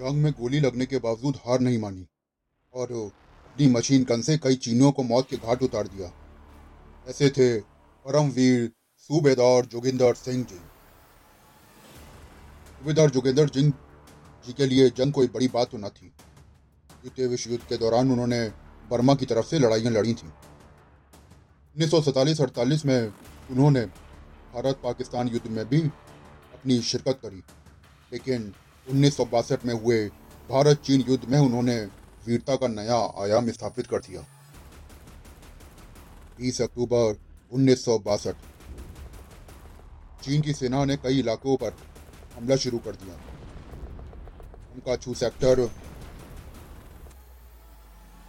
जंग में गोली लगने के बावजूद हार नहीं मानी और अपनी मशीन गन से कई चीनियों को मौत के घाट उतार दिया। ऐसे थे परमवीर सूबेदार जोगिंदर सिंह जी। सूबेदार जोगिंदर सिंह जी के लिए जंग कोई बड़ी बात तो न थी। द्वितीय विश्व युद्ध के दौरान उन्होंने बर्मा की तरफ़ से लड़ाइयाँ लड़ी थीं। उन्नीस अड़तालीस में उन्होंने भारत पाकिस्तान युद्ध में भी अपनी शिरकत करी, लेकिन उन्नीस सौ बासठ में हुए भारत चीन युद्ध में उन्होंने वीरता का नया आयाम स्थापित कर दिया। बीस अक्टूबर उन्नीस सौ बासठ, चीन की सेना ने कई इलाकों पर हमला शुरू कर दिया। उनका छू सेक्टर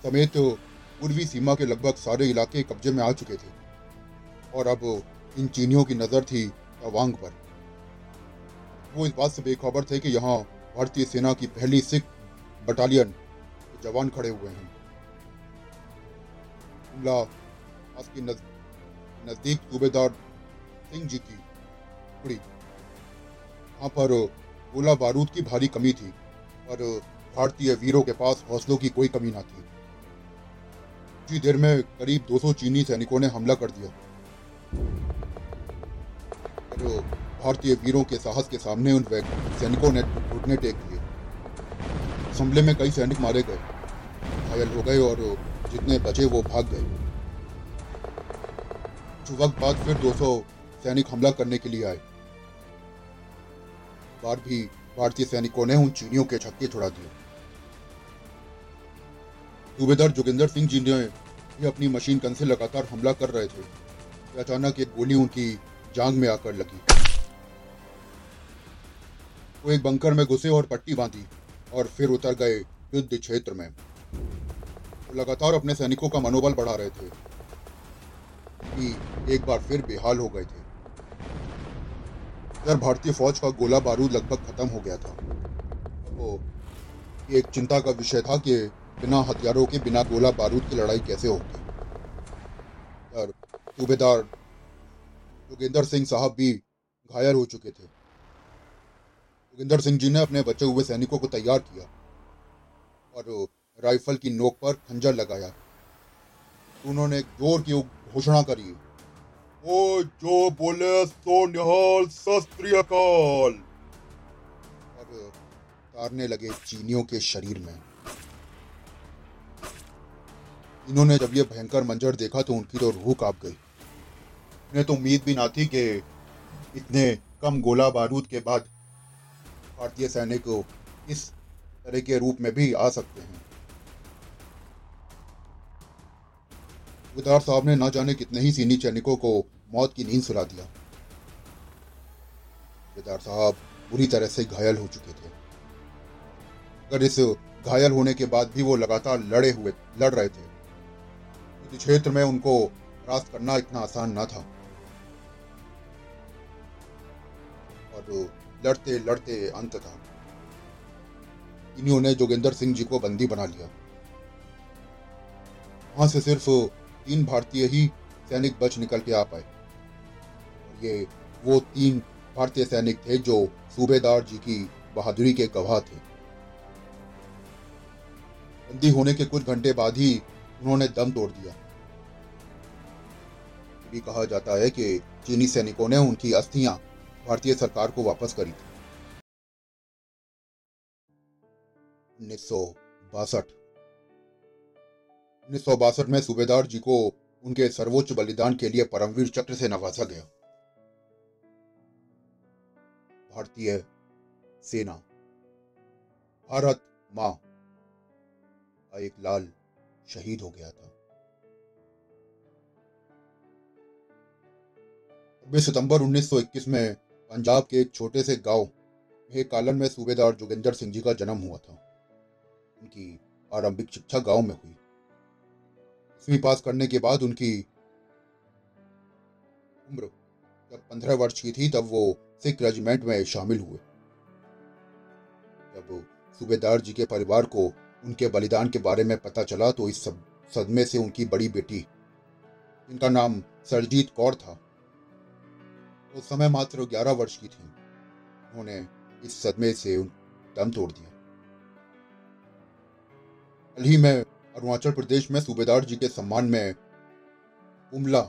समेत पूर्वी सीमा के लगभग सारे इलाके कब्जे में आ चुके थे और अब इन चीनियों की नज़र थी तवांग पर। वो इस बात से बेखबर थे कि यहाँ भारतीय सेना की पहली सिख बटालियन के जवान खड़े हुए हैं। पास की नज़दीक सूबेदार सिंह जी की टुकड़ी वहाँ पर गोला बारूद की भारी कमी थी, पर भारतीय वीरों के पास हौसलों की कोई कमी ना थी। कुछ देर में करीब 200 चीनी सैनिकों ने हमला कर दिया। भारतीय वीरों के साहस के सामने उन सैनिकों ने घुटने टेक दिए हमले में कई सैनिक मारे गए, घायल हो गए और जितने बचे वो भाग गए। वक्त बाद फिर 200 सैनिक हमला करने के लिए आए। बार भी भारतीय सैनिकों ने उन चीनियों के छक्के छुड़ा दिए। सूबेदार जोगिंदर सिंह जी ने भी अपनी मशीन गन से लगातार हमला कर रहे थे। अचानक एक गोली उनकी जांग में आकर लगी। वो एक बंकर में घुसे और पट्टी बांधी और फिर उतर गए युद्ध क्षेत्र में। लगातार अपने सैनिकों का मनोबल बढ़ा रहे थे। कि एक बार फिर बेहाल हो गए थे। इधर भारतीय फौज का गोला बारूद लगभग खत्म हो गया था। वो एक चिंता का विषय था कि बिना हथियारों के, बिना गोला बारूद की लड़ाई कैसे होगी सूबेदार जोगिंदर सिंह साहब भी घायल हो चुके थे। जोगिंदर सिंह जी ने अपने बचे हुए सैनिकों को तैयार किया और राइफल की नोक पर खंजर लगाया। उन्होंने एक ज़ोर की घोषणा करी। वो जो बोले सो निहाल शस्त्रीय और तारने लगे चीनियों के शरीर में। इन्होंने जब ये भयंकर मंजर देखा तो उनकी तो रूह काँप गई। उन्हें तो उम्मीद भी ना थी कि इतने कम गोला बारूद के बाद भारतीय सैनिक इस तरह के रूप में भी आ सकते हैं। साहब ने ना जाने कितने ही सीनी सैनिकों को मौत की नींद सुला दिया। गुदार साहब बुरी तरह से घायल हो चुके थे। अगर इस घायल होने के बाद भी वो लगातार लड़े हुए, लड़ रहे थे क्षेत्र में उनको परास्त करना इतना आसान न था। और लड़ते लड़ते अंत था। इन्होंने जोगिंदर सिंह जी को बंदी बना लिया। वहाँ से सिर्फ़ तीन भारतीय ही सैनिक बच निकल के आ पाए। ये, वो तीन भारतीय सैनिक थे जो सूबेदार जी की बहादुरी के गवाह थे। बंदी होने के कुछ घंटे बाद ही उन्होंने दम तोड़ दिया। भी कहा जाता है कि चीनी सैनिकों ने उनकी अस्थियाँ भारतीय सरकार को वापस करी थी। उन्नीस सौ बासठ। उन्नीस सौ बासठ में सूबेदार जी को उनके सर्वोच्च बलिदान के लिए परमवीर चक्र से नवाजा गया। भारतीय सेना। भारत माँ का एक लाल शहीद हो गया था। छब्बीस सितंबर 1921 में पंजाब के एक छोटे से गाँव कालन में सूबेदार जोगिंदर सिंह जी का जन्म हुआ था। उनकी आरंभिक शिक्षा गाँव में हुई। दसवीं पास करने के बाद उनकी उम्र जब पंद्रह वर्ष की थी, तब वो सिख रेजिमेंट में शामिल हुए। जब सूबेदार जी के परिवार को उनके बलिदान के बारे में पता चला तो इस सदमे से उनकी बड़ी बेटी, जिनका नाम सरजीत कौर था उस समय मात्र ग्यारह वर्ष की थी। उन्होंने इस सदमे से दम तोड़ दिया। कल ही मैं अरुणाचल प्रदेश में सूबेदार जी के सम्मान में उमला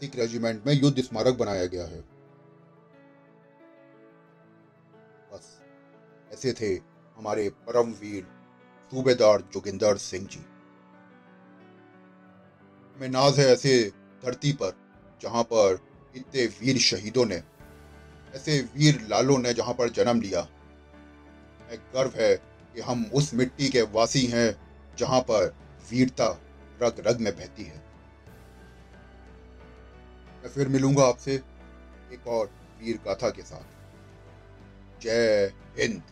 सिख रेजिमेंट में युद्ध स्मारक बनाया गया है। बस ऐसे थे हमारे परमवीर सूबेदार जोगिंदर सिंह जी। मैं नाज है ऐसे धरती पर जहाँ पर इतने वीर शहीदों ने, ऐसे वीर लालों ने जहाँ पर जन्म लिया। मैं गर्व है कि हम उस मिट्टी के वासी हैं जहाँ पर वीरता रग रग में बहती है। मैं फिर मिलूँगा आपसे एक और वीर गाथा के साथ। जय हिंद।